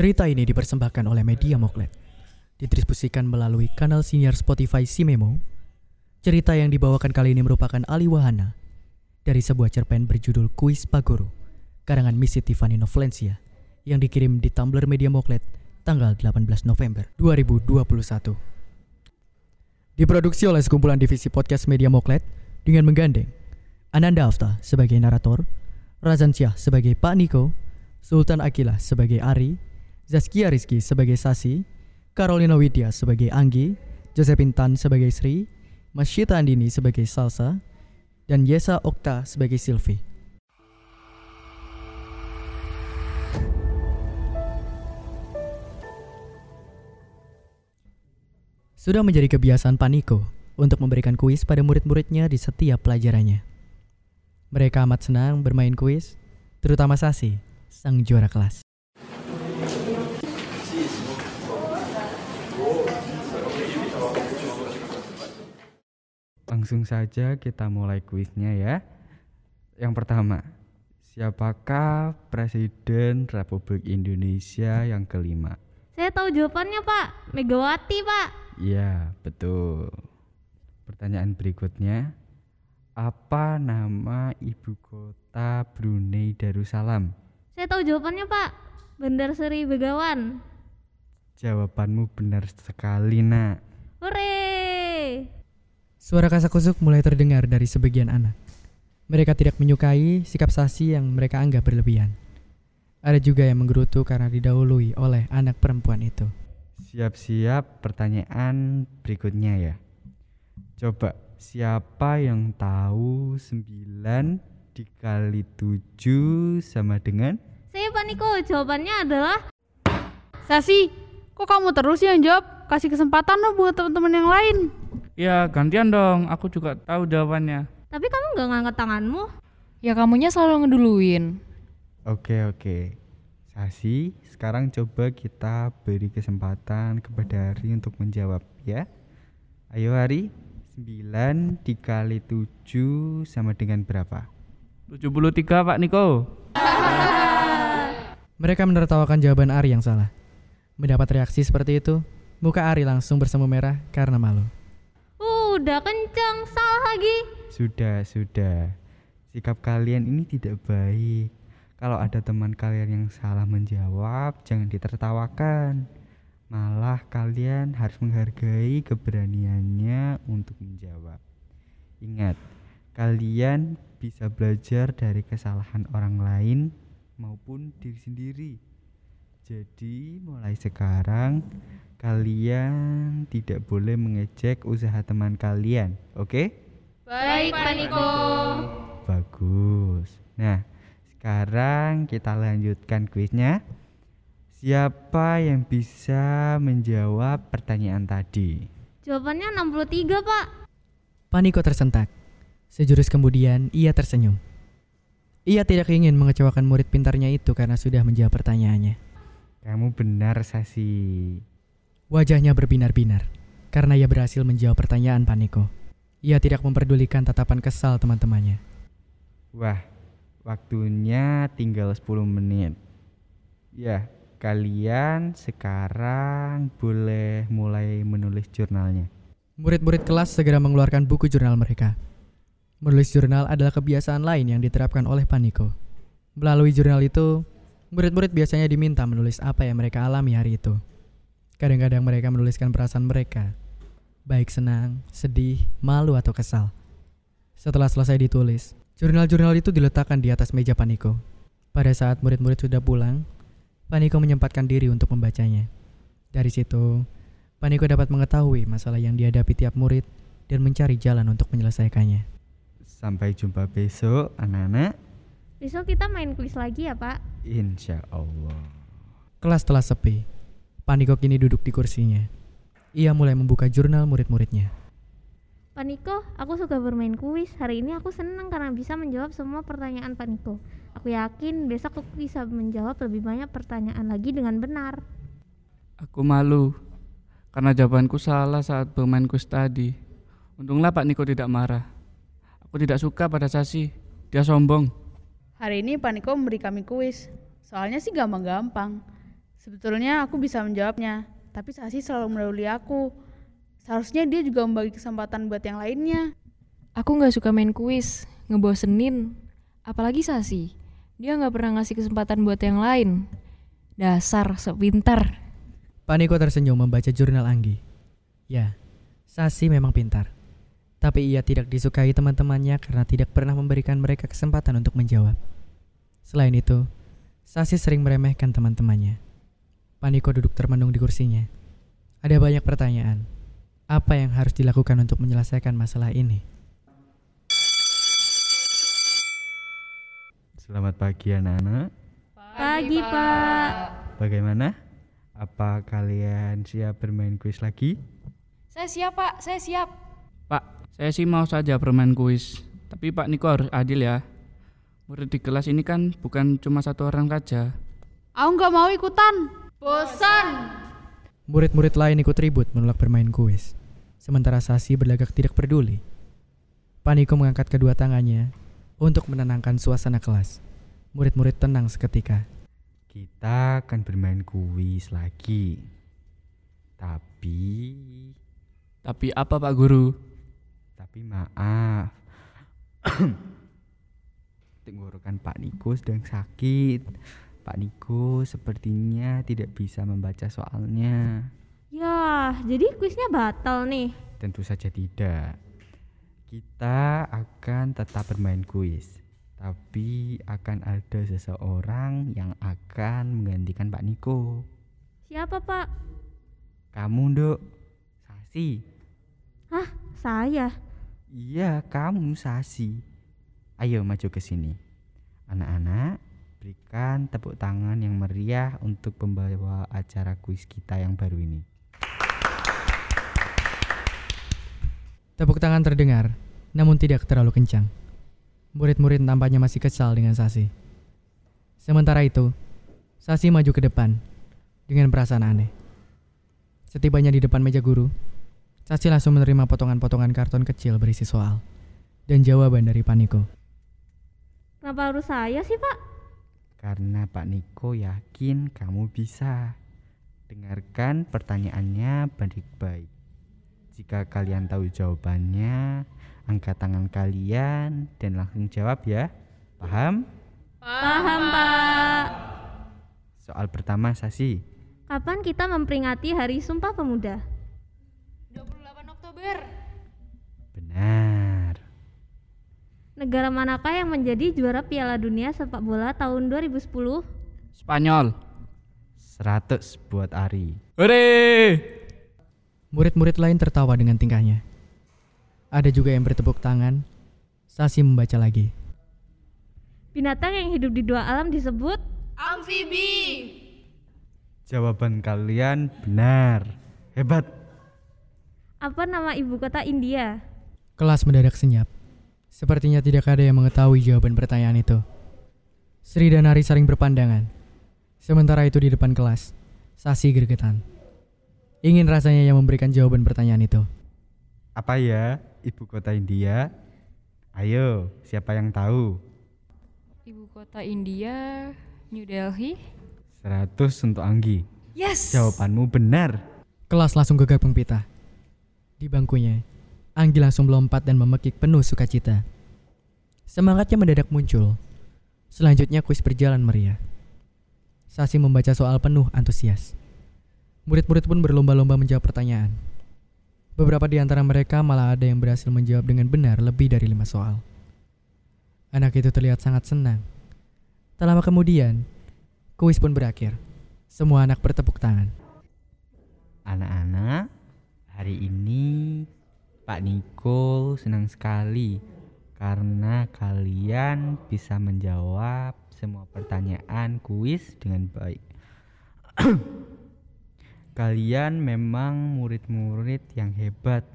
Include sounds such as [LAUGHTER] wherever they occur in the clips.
Cerita ini dipersembahkan oleh Media Moklet. Didistribusikan melalui kanal siniar Spotify Simemo. Cerita yang dibawakan kali ini merupakan Ali Wahana dari sebuah cerpen berjudul Kuis Pagoro karangan Missy Tiffany Novlencia yang dikirim di Tumblr Media Moklet tanggal 18 November 2021. Diproduksi oleh sekumpulan divisi podcast Media Moklet dengan menggandeng Ananda Afta sebagai narator, Razan Syah sebagai Pak Niko, Sultan Akilah sebagai Ari, Zaskia Rizky sebagai Sasi, Carolina Widya sebagai Anggi, Josephine Tan sebagai Sri, Masyita Andini sebagai Salsa, dan Yesa Okta sebagai Sylvie. Sudah menjadi kebiasaan Paniko untuk memberikan kuis pada murid-muridnya di setiap pelajarannya. Mereka amat senang bermain kuis, terutama Sasi, sang juara kelas. Langsung saja kita mulai kuisnya ya. Yang pertama, siapakah Presiden Republik Indonesia yang kelima? Saya tahu jawabannya, Pak. Megawati, Pak. Ya, betul. Pertanyaan berikutnya, apa nama ibu kota Brunei Darussalam? Saya tahu jawabannya, Pak. Bandar Seri Begawan. Jawabanmu benar sekali, Nak. Hore! Suara kasak-kusuk mulai terdengar dari sebagian anak. Mereka tidak menyukai sikap Sasi yang mereka anggap berlebihan. Ada juga yang menggerutu karena didahului oleh anak perempuan itu. Siap-siap pertanyaan berikutnya ya. Coba siapa yang tahu 9 dikali 7 sama dengan Saya Pak Niko, jawabannya adalah Sasi, kok kamu terus yang jawab? Kasih kesempatan dong buat teman-teman yang lain. Ya gantian dong, aku juga tahu jawabannya. Tapi kamu nggak ngangkat tanganmu? Ya kamunya selalu ngeduluin. Oke oke. Sasi, sekarang coba kita beri kesempatan kepada Hari untuk menjawab ya. Ayo Hari, 9 dikali 7 sama dengan berapa? 73 Pak Niko. [LAUGHS] Mereka menertawakan jawaban Ari yang salah. Mendapat reaksi seperti itu, muka Ari langsung bersemu merah karena malu. Udah kenceng, salah lagi. Sudah, sudah. Sikap kalian ini tidak baik. Kalau ada teman kalian yang salah menjawab, jangan ditertawakan. Malah kalian harus menghargai keberaniannya untuk menjawab. Ingat, kalian bisa belajar dari kesalahan orang lain maupun diri sendiri. Jadi, mulai sekarang kalian tidak boleh mengejek usaha teman kalian, oke? Baik, Pak Niko. Bagus. Nah, sekarang kita lanjutkan kuisnya. Siapa yang bisa menjawab pertanyaan tadi? Jawabannya 63, Pak. Paniko tersentak. Sejurus kemudian, ia tersenyum. Ia tidak ingin mengecewakan murid pintarnya itu karena sudah menjawab pertanyaannya. Kamu benar, Sasi. Wajahnya berbinar-binar karena ia berhasil menjawab pertanyaan Paniko. Ia tidak memperdulikan tatapan kesal teman-temannya. Wah, waktunya tinggal 10 menit. Ya, kalian sekarang boleh mulai menulis jurnalnya. Murid-murid kelas segera mengeluarkan buku jurnal mereka. Menulis jurnal adalah kebiasaan lain yang diterapkan oleh Paniko. Melalui jurnal itu, murid-murid biasanya diminta menulis apa yang mereka alami hari itu. Kadang-kadang mereka menuliskan perasaan mereka, baik senang, sedih, malu, atau kesal. Setelah selesai ditulis, jurnal-jurnal itu diletakkan di atas meja Paniko. Pada saat murid-murid sudah pulang, Paniko menyempatkan diri untuk membacanya. Dari situ, Paniko dapat mengetahui masalah yang dihadapi tiap murid dan mencari jalan untuk menyelesaikannya. Sampai jumpa besok, anak-anak. Besok kita main kuis lagi ya, Pak. Insya Allah. Kelas telah sepi. Paniko kini duduk di kursinya. Ia mulai membuka jurnal murid-muridnya. Pak Niko, aku suka bermain kuis. Hari ini aku senang karena bisa menjawab semua pertanyaan Pak Niko. Aku yakin besok aku bisa menjawab lebih banyak pertanyaan lagi dengan benar. Aku malu karena jawabanku salah saat bermain kuis tadi. Untunglah Pak Niko tidak marah. Aku tidak suka pada Sasi. Dia sombong. Hari ini Pak Niko memberi kami kuis. Soalnya sih gampang-gampang. Sebetulnya aku bisa menjawabnya, tapi Sasi selalu mendahului aku. Seharusnya dia juga membagi kesempatan buat yang lainnya. Aku nggak suka main kuis, ngebosenin. Apalagi Sasi, dia nggak pernah ngasih kesempatan buat yang lain. Dasar sepintar. Pak Niko tersenyum membaca jurnal Anggi. Ya, Sasi memang pintar. Tapi ia tidak disukai teman-temannya karena tidak pernah memberikan mereka kesempatan untuk menjawab. Selain itu, Sasi sering meremehkan teman-temannya. Pak Niko duduk termenung di kursinya. Ada banyak pertanyaan. Apa yang harus dilakukan untuk menyelesaikan masalah ini? Selamat pagi anak-anak. Pagi, Pak. Bagaimana? Apa kalian siap bermain kuis lagi? Saya siap pak, saya siap. Pak, saya sih mau saja bermain kuis. Tapi Pak Niko harus adil ya. Murid di kelas ini kan bukan cuma satu orang saja. Aku nggak mau ikutan. Bosan. Murid-murid lain ikut ribut menolak bermain kuis. Sementara Sasi berlagak tidak peduli. Paniko mengangkat kedua tangannya untuk menenangkan suasana kelas. Murid-murid tenang seketika. Kita akan bermain kuis lagi. Tapi Tapi apa Pak Guru? Tapi maaf. [COUGHS] Tenggorokan Pak Niko sedang sakit. Pak Niko sepertinya tidak bisa membaca soalnya. Ya, jadi kuisnya batal nih. Tentu saja tidak. Kita akan tetap bermain kuis. Tapi akan ada seseorang yang akan menggantikan Pak Niko. Siapa, Pak? Kamu, Dok. Sasi. Hah, saya. Iya, kamu Sasi. Ayo maju ke sini. Anak-anak, berikan tepuk tangan yang meriah untuk pembawa acara kuis kita yang baru ini. Tepuk tangan terdengar, namun tidak terlalu kencang. Murid-murid tampaknya masih kesal dengan Sasi. Sementara itu, Sasi maju ke depan dengan perasaan aneh. Setibanya di depan meja guru, Sasi langsung menerima potongan-potongan karton kecil berisi soal dan jawaban dari Paniko. Kenapa harus saya sih, Pak? Karena Pak Niko yakin kamu bisa. Dengarkan pertanyaannya baik-baik. Jika kalian tahu jawabannya, angkat tangan kalian dan langsung jawab ya. Paham? Paham, Pak. Soal pertama Sasi. Kapan kita memperingati Hari Sumpah Pemuda? Negara manakah yang menjadi juara Piala Dunia sepak bola tahun 2010? Spanyol. 100 buat Ari. Hore! Murid-murid lain tertawa dengan tingkahnya. Ada juga yang bertepuk tangan. Sasi membaca lagi. Binatang yang hidup di dua alam disebut Jawaban kalian benar. Hebat. apa nama ibu kota India? Kelas mendadak senyap. Sepertinya tidak ada yang mengetahui jawaban pertanyaan itu. Sri dan Ari saling berpandangan. Sementara itu di depan kelas, Sasi gergetan. Ingin rasanya yang memberikan jawaban pertanyaan itu. Apa ya ibu kota India? Ayo, siapa yang tahu? Ibu kota India, New Delhi. 100 untuk Anggi. Yes. Jawabanmu benar. Kelas langsung gegap gempita. Di bangkunya, Anggi langsung melompat dan memekik penuh sukacita. Semangatnya mendadak muncul. Selanjutnya kuis berjalan meriah. Sasi membaca soal penuh antusias. Murid-murid pun berlomba-lomba menjawab pertanyaan. Beberapa di antara mereka malah ada yang berhasil menjawab dengan benar lebih dari lima soal. Anak itu terlihat sangat senang. Tak lama kemudian, kuis pun berakhir. Semua anak bertepuk tangan. Anak-anak, hari ini Pak Niko senang sekali karena kalian bisa menjawab semua pertanyaan kuis dengan baik. [CLEARS THROAT] kalian memang murid-murid yang hebat.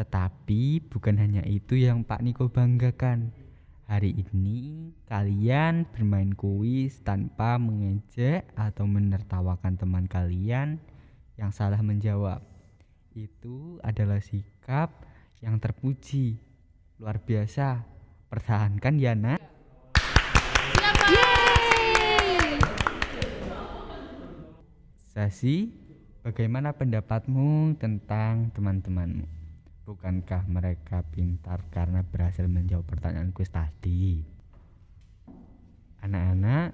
Tetapi bukan hanya itu yang Pak Niko banggakan. Hari ini kalian bermain kuis tanpa mengejek atau menertawakan teman kalian yang salah menjawab. Itu adalah sikap yang terpuji. Luar biasa. Pertahankan ya, Nak. Sasi, bagaimana pendapatmu tentang teman-temanmu? Bukankah mereka pintar karena berhasil menjawab pertanyaan kuis tadi? Anak-anak,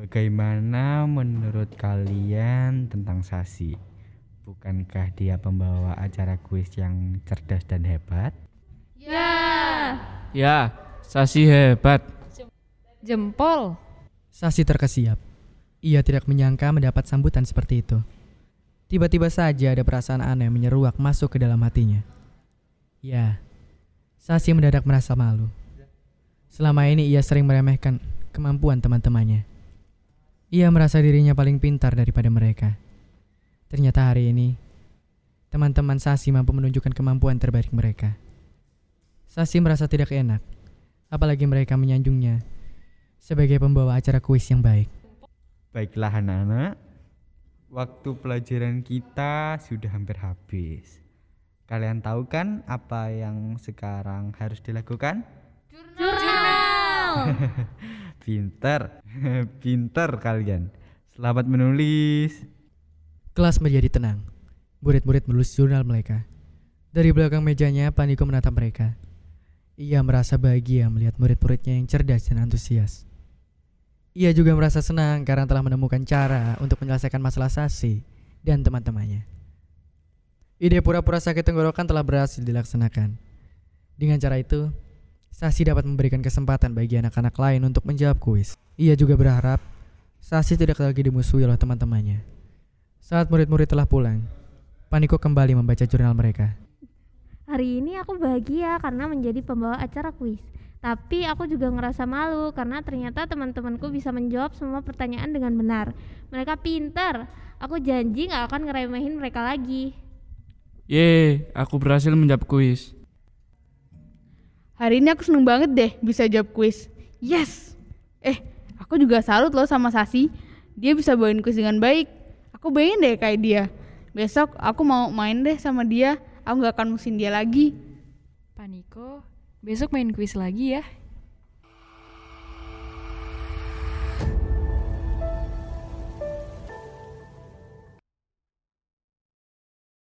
bagaimana menurut kalian tentang Sasi? Bukankah dia pembawa acara kuis yang cerdas dan hebat? Ya, Sasi hebat. Jempol. Sasi terkesiap. Ia tidak menyangka mendapat sambutan seperti itu. Tiba-tiba saja ada perasaan aneh menyeruak masuk ke dalam hatinya. Ya, Sasi mendadak merasa malu. Selama ini ia sering meremehkan kemampuan teman-temannya. Ia merasa dirinya paling pintar daripada mereka. Ternyata hari ini, teman-teman Sasi mampu menunjukkan kemampuan terbaik mereka. Sasi merasa tidak enak, apalagi mereka menyanjungnya sebagai pembawa acara kuis yang baik. Baiklah anak-anak, waktu pelajaran kita sudah hampir habis. Kalian tahu kan apa yang sekarang harus dilakukan? Jurnal. [LAUGHS] Pinter, [LAUGHS] pinter kalian. Selamat menulis. Kelas menjadi tenang. Murid-murid menulis jurnal mereka. Dari belakang mejanya, Paniko menatap mereka. Ia merasa bahagia melihat murid-muridnya yang cerdas dan antusias. Ia juga merasa senang karena telah menemukan cara untuk menyelesaikan masalah Sasi dan teman-temannya. Ide pura-pura sakit tenggorokan telah berhasil dilaksanakan. Dengan cara itu, Sasi dapat memberikan kesempatan bagi anak-anak lain untuk menjawab kuis. Ia juga berharap Sasi tidak lagi dimusuhi oleh teman-temannya. Saat murid-murid telah pulang, Paniko kembali membaca jurnal mereka. Hari ini aku bahagia karena menjadi pembawa acara kuis. Tapi aku juga ngerasa malu karena ternyata teman-temanku bisa menjawab semua pertanyaan dengan benar. Mereka pintar. Aku janji gak akan ngeremehin mereka lagi. Ye, aku berhasil menjawab kuis. Hari ini aku seneng banget deh bisa jawab kuis. Yes! Eh, aku juga salut loh sama Sasi. Dia bisa bawain kuis dengan baik. Aku bayangin deh kayak dia. Besok aku mau main deh sama dia. Aku gak akan musim dia lagi. Paniko, besok main kuis lagi ya.